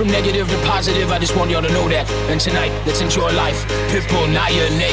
from negative to positive. I just want y'all to know that. And tonight, let's enjoy life. Pitbull, your name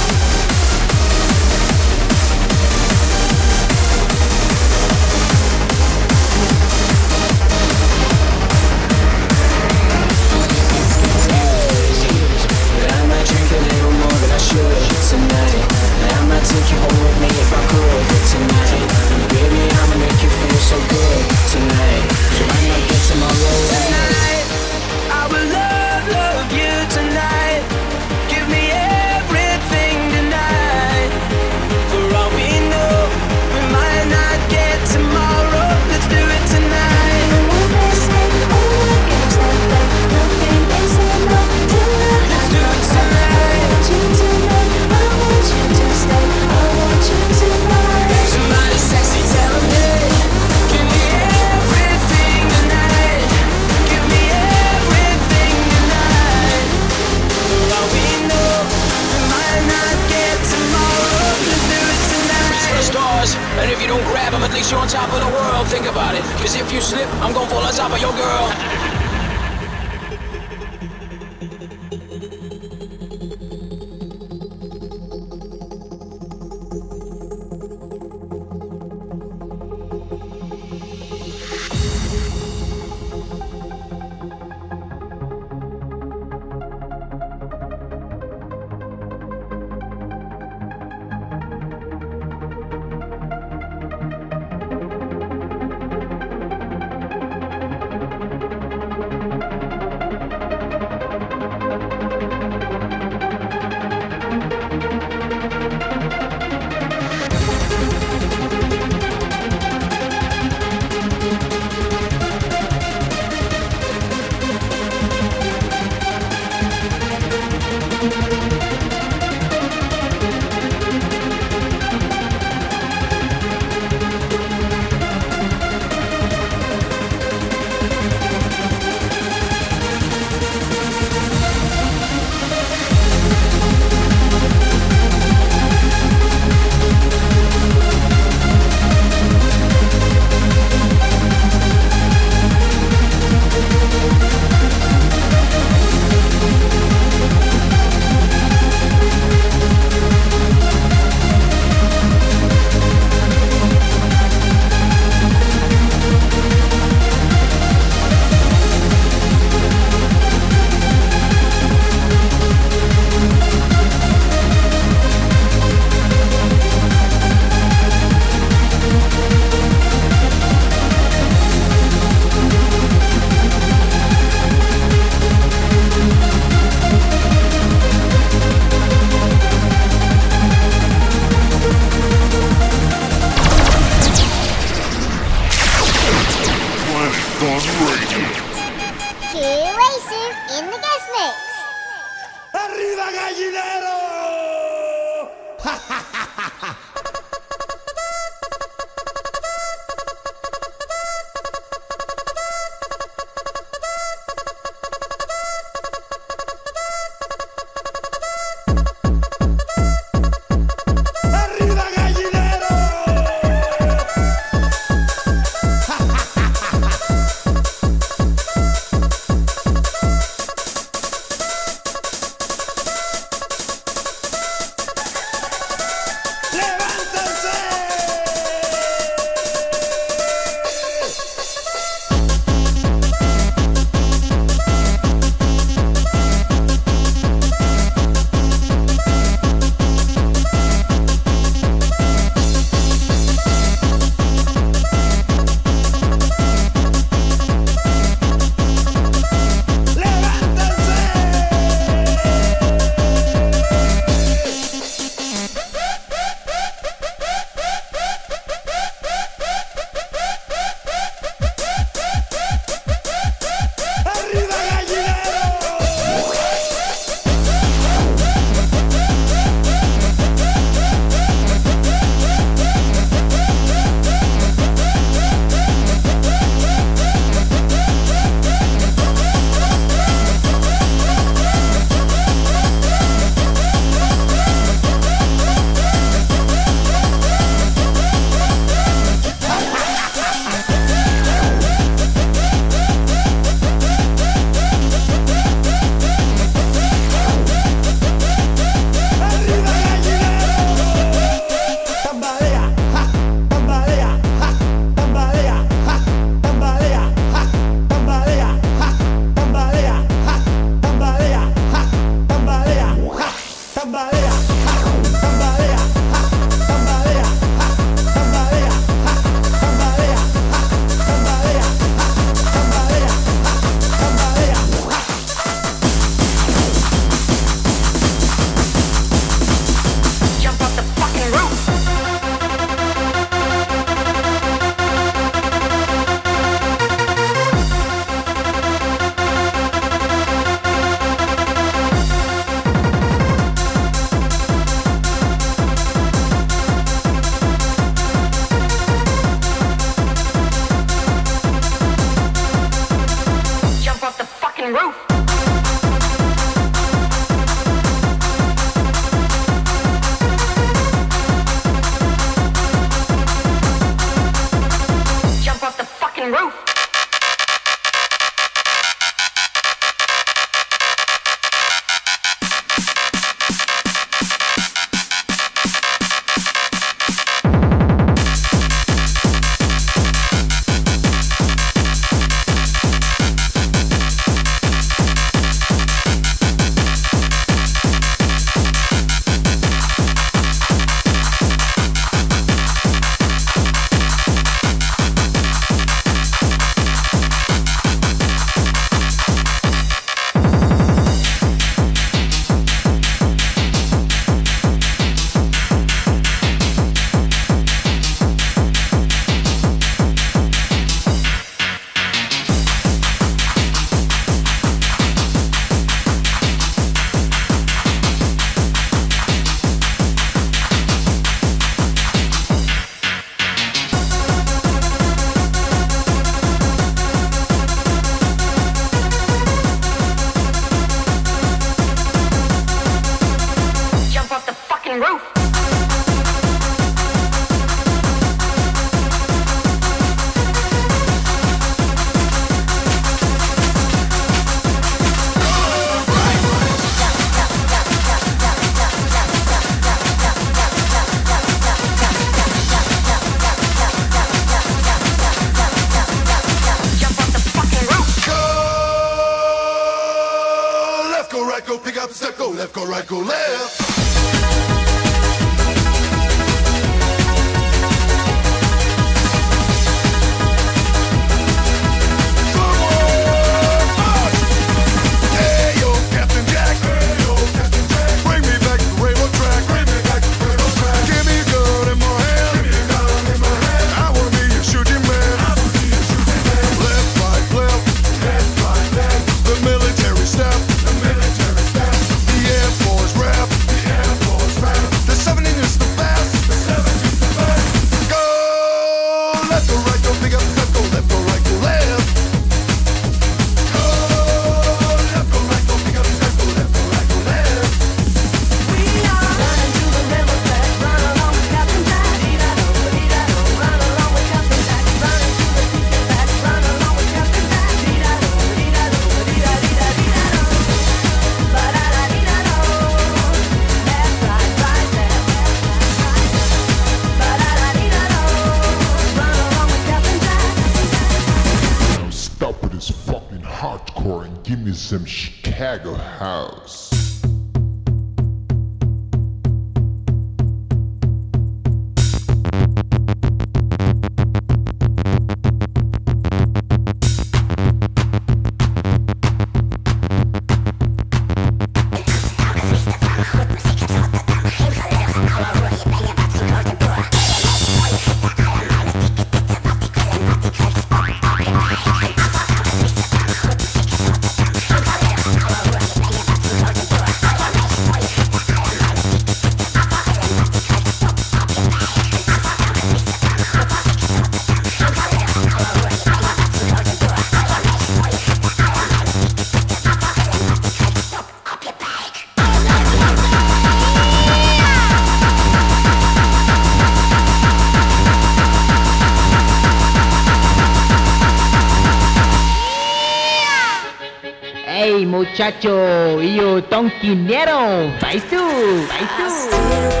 muchacho y yo tonquinero. Bye tú, bye tú.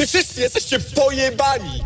Wy wszyscy jesteście pojebani!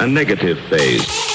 A negative phase.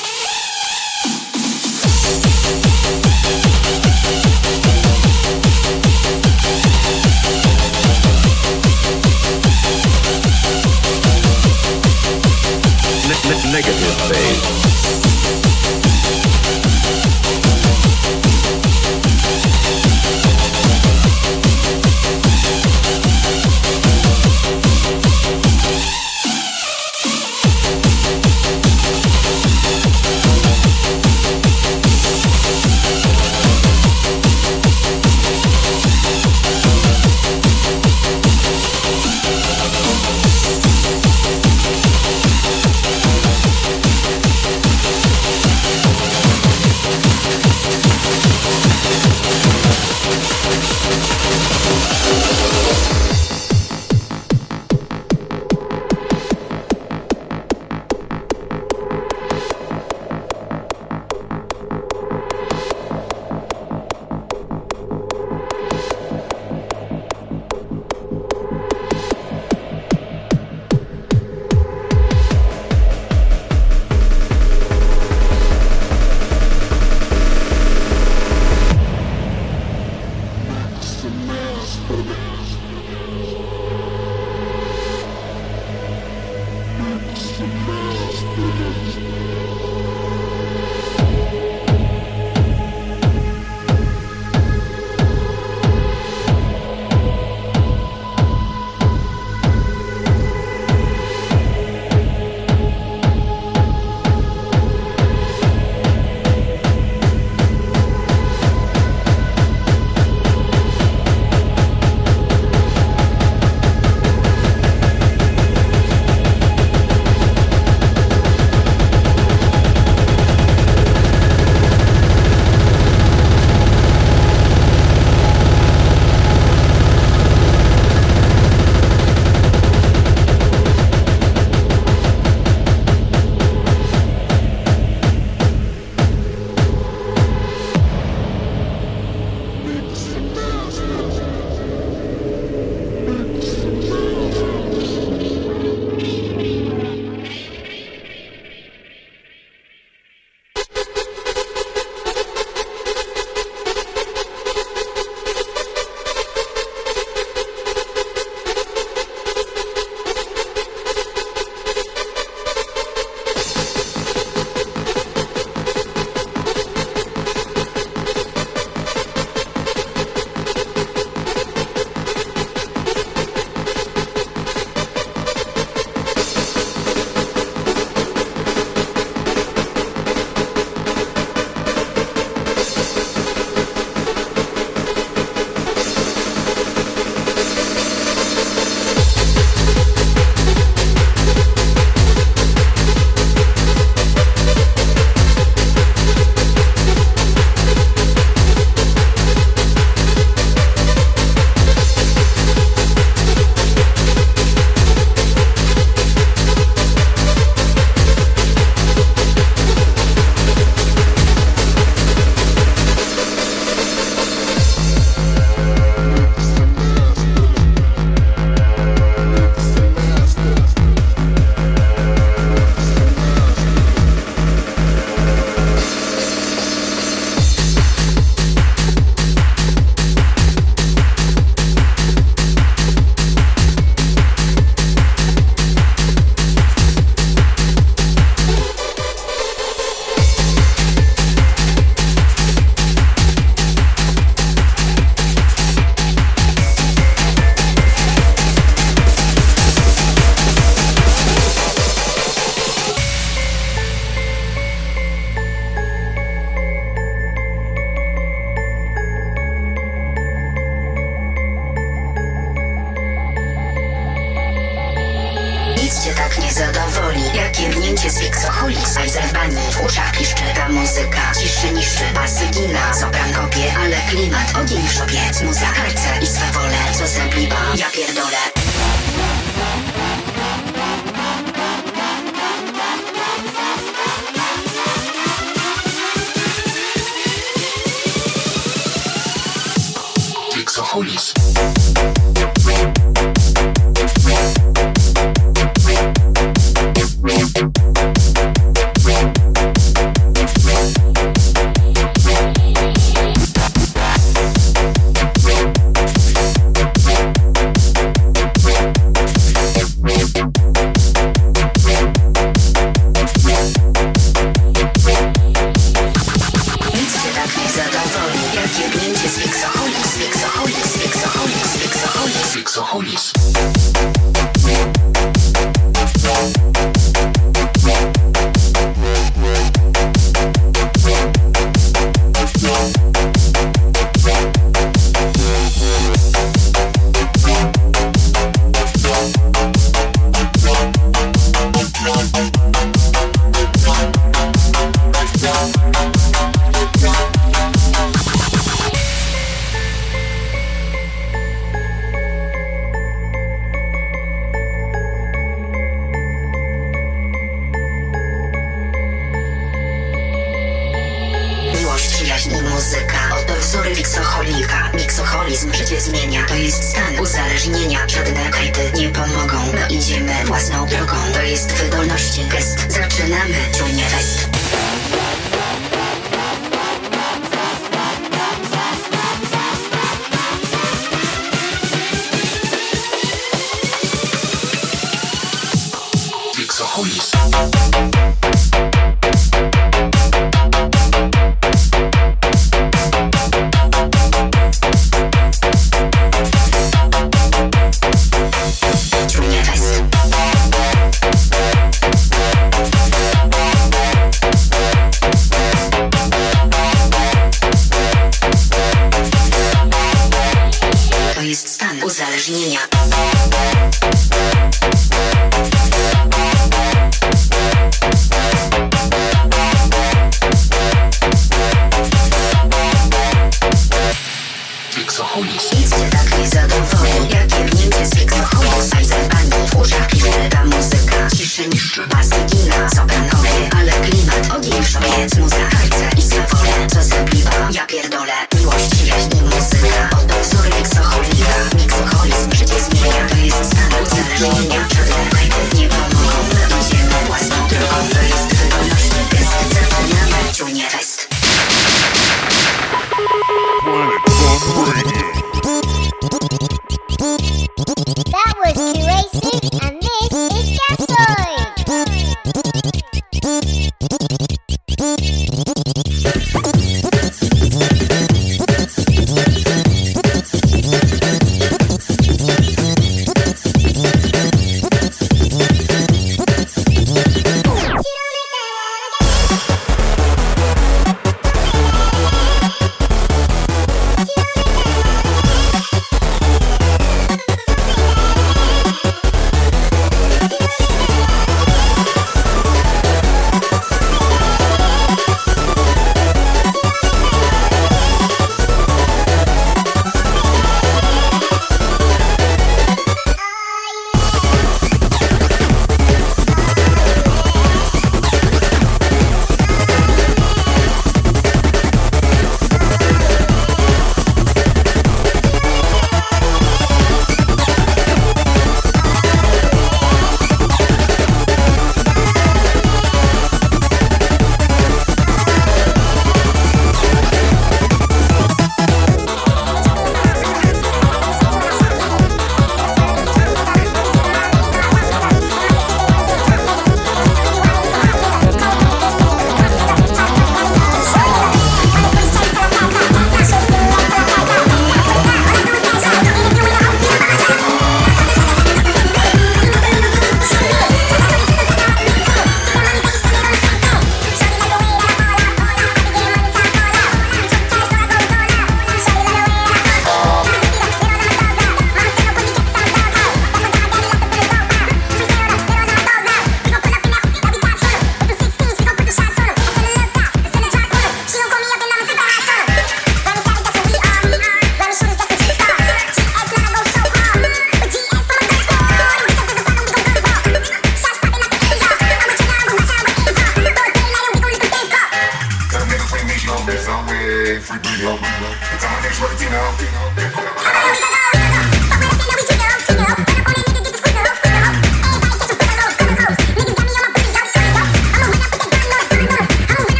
przyjaźń i muzyka. Oto wzory wiksoholika. Wiksoholizm życie zmienia. To jest stan uzależnienia. Żadne kajty nie pomogą. My idziemy własną drogą. To jest wydolność gest. Zaczynamy. Czujnie fest.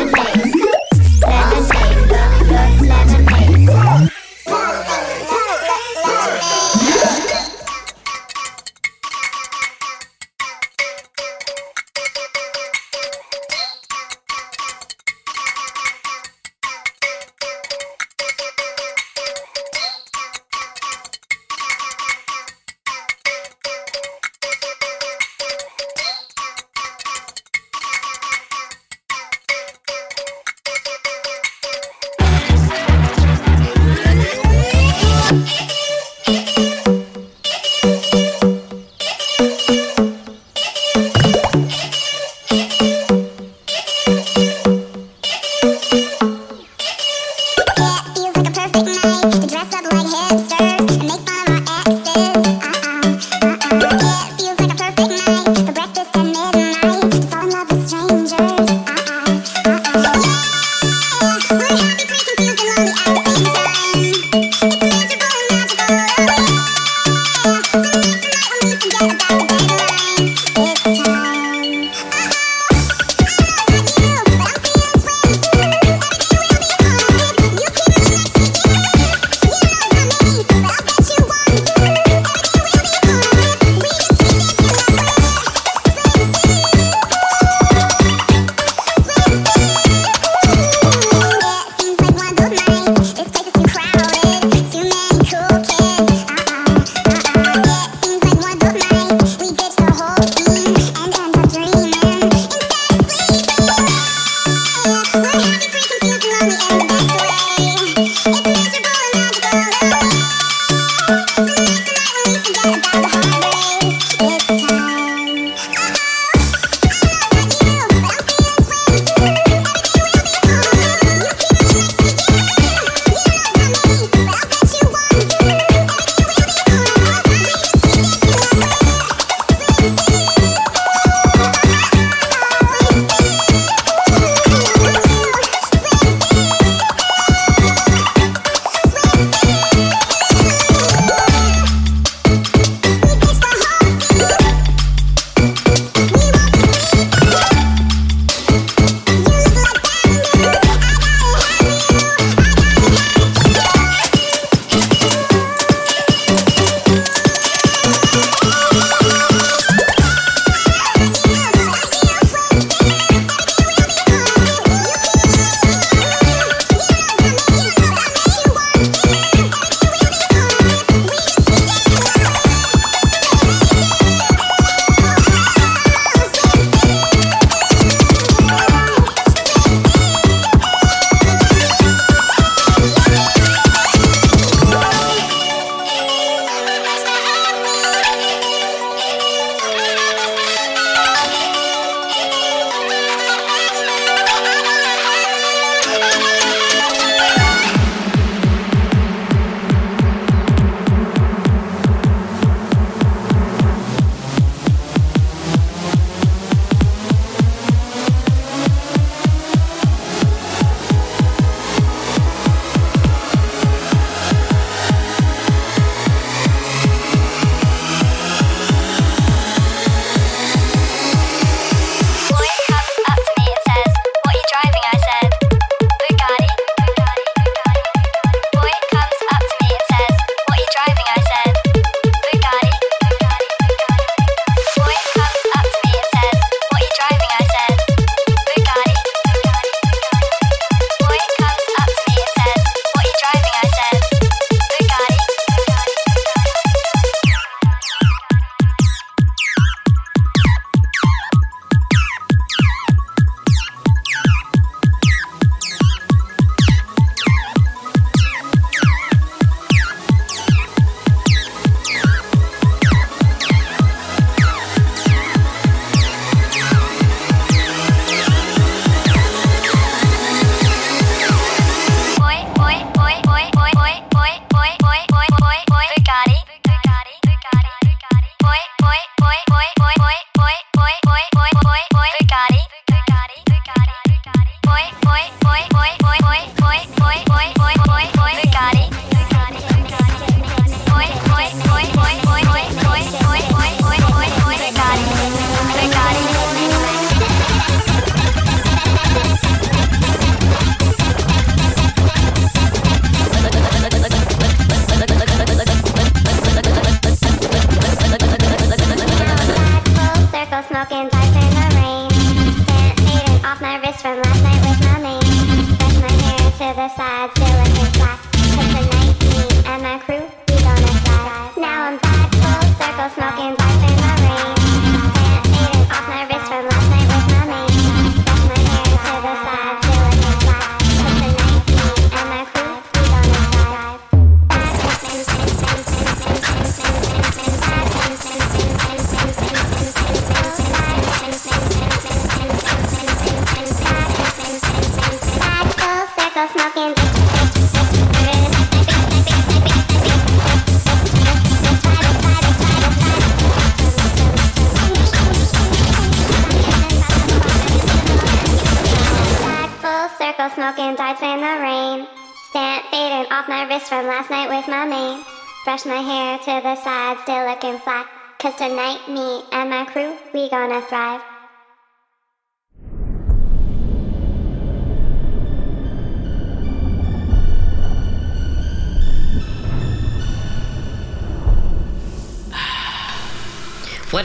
Le, lemonade. Lemonade, le, le,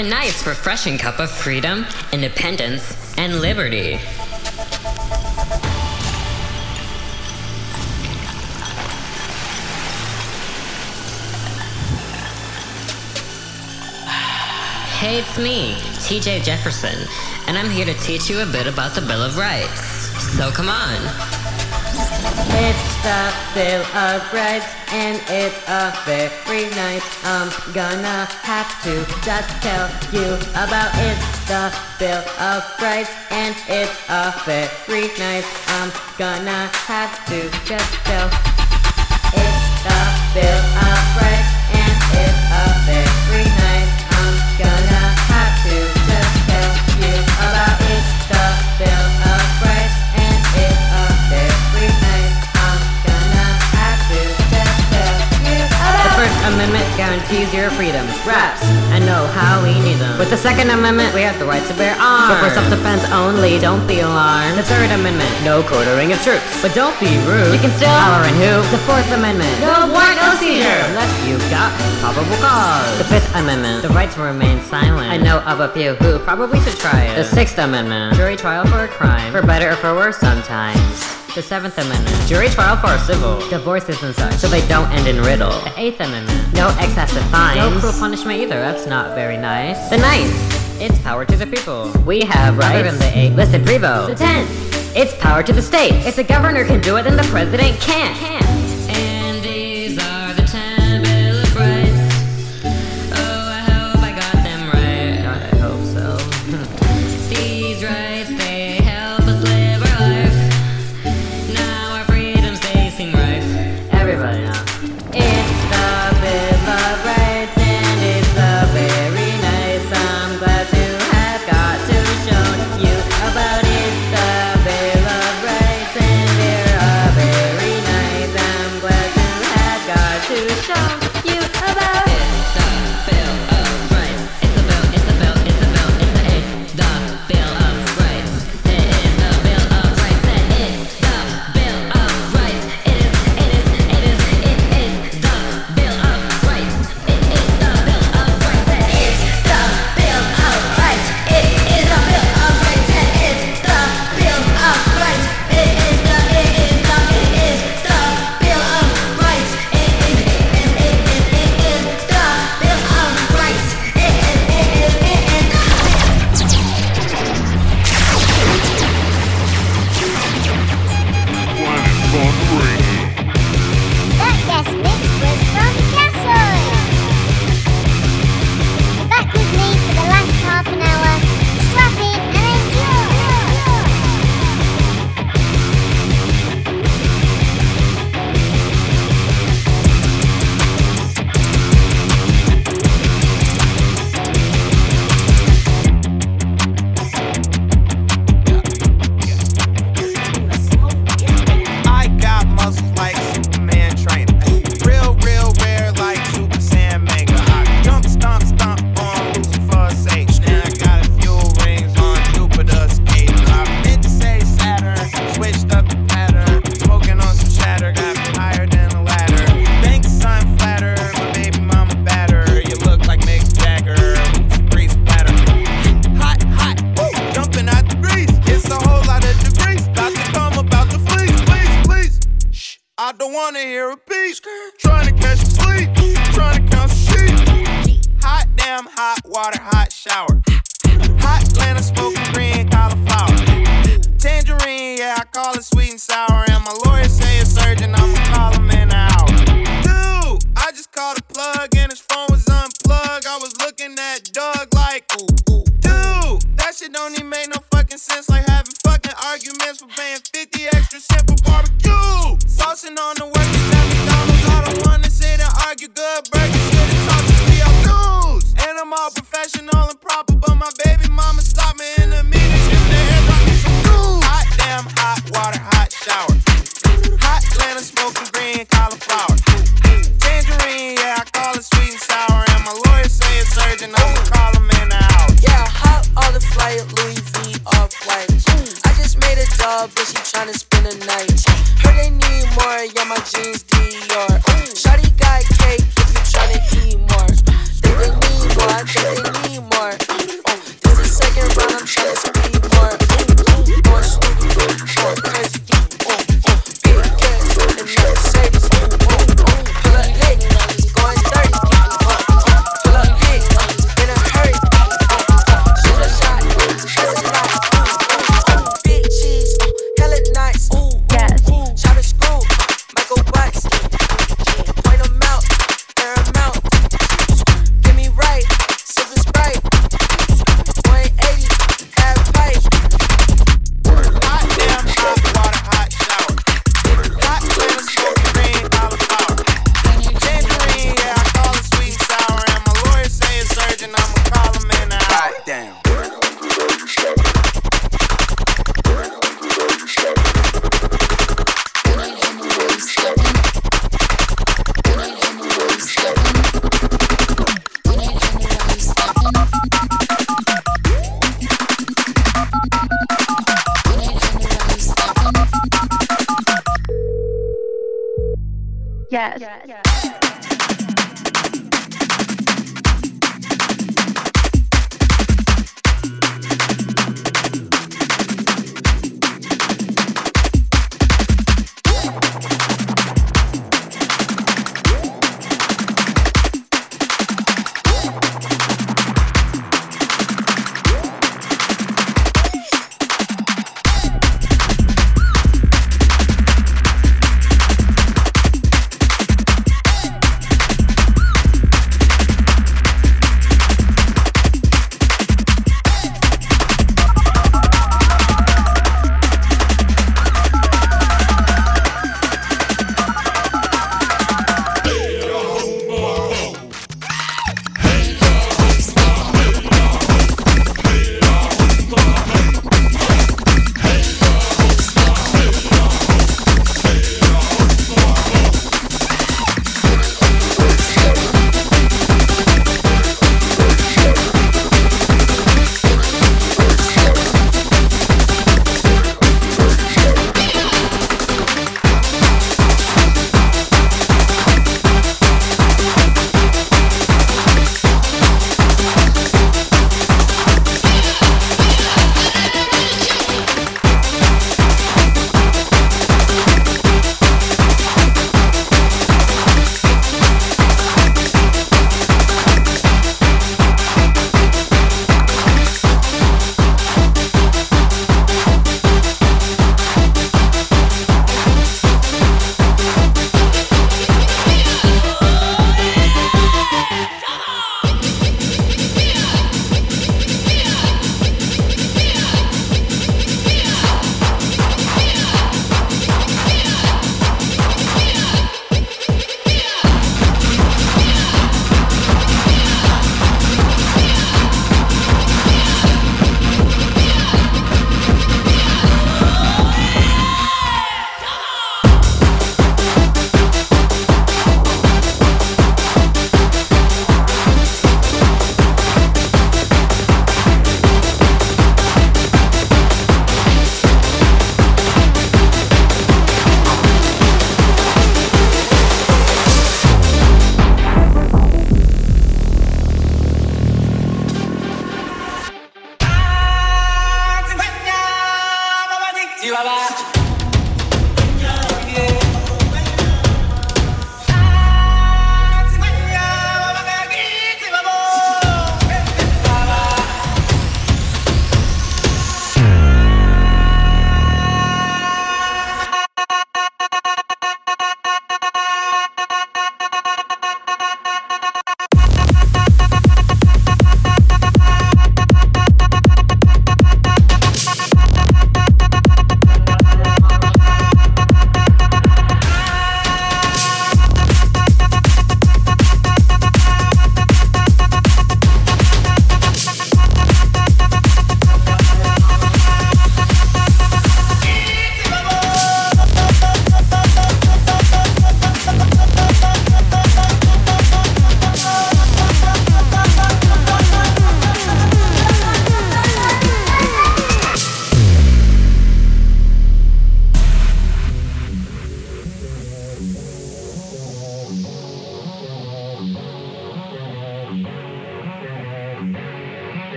a nice, refreshing cup of freedom, independence, and liberty. Hey, it's me, TJ Jefferson, and I'm here to teach you a bit about the Bill of Rights. So come on. It's the Bill of Rights, and it's a very nice. I'm gonna have to just tell you about it's the Bill of Rights, and it's a very nice. I'm gonna have to just tell. It's the Bill of Rights, guarantees your freedoms, rights, and know how we need them. With the Second Amendment, we have the right to bear arms. But for self-defense only, don't be alarmed. The Third Amendment, no quartering of troops. But don't be rude. You can still holler and who? The Fourth Amendment, no warrant, no seizure, unless you've got probable cause. The Fifth Amendment, the right to remain silent. I know of a few who probably should try it. The Sixth Amendment, jury trial for a crime, for better or for worse sometimes. The Seventh Amendment. Jury trial for a civil. Divorces and such. So they don't end in riddle. The Eighth Amendment. No excessive fines. No cruel punishment either. That's not very nice. The Ninth. It's power to the people. We have rights. Other than the eight listed prevo. The Tenth. It's power to the states. If the governor can do it, then the president can't. Can't. sheets. Trying to catch a sleep. Trying to count some sheep. Hot damn, hot water, hot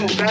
lugar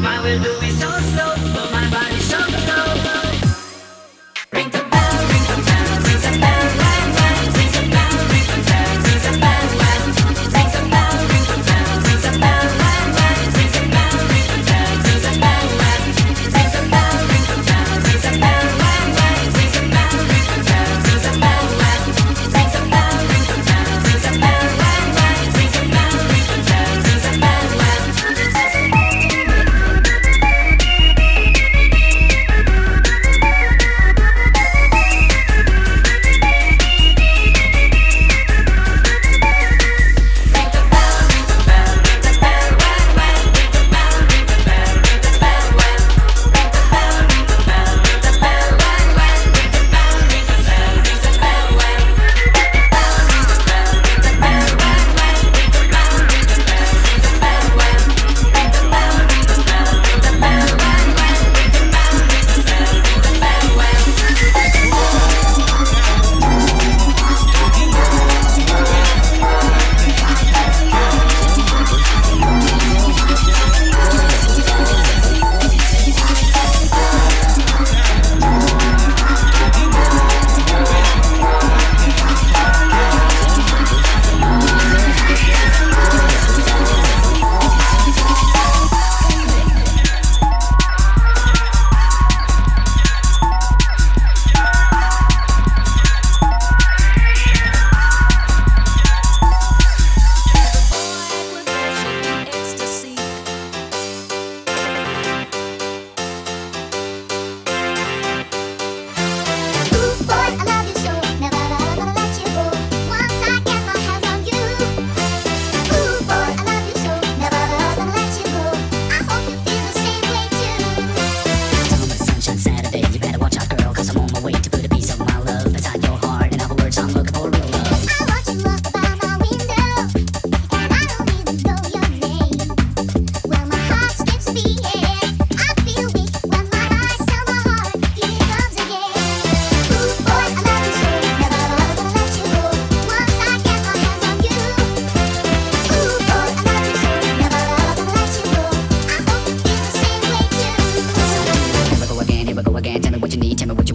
My will do is so slow, but my body's so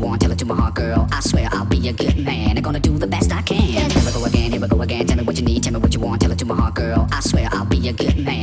want, tell it to my heart, girl. I swear I'll be a good man. I'm gonna do the best I can. Here we go again, here we go again. Tell me what you need, tell me what you want, tell it to my heart, girl. I swear I'll be a good man.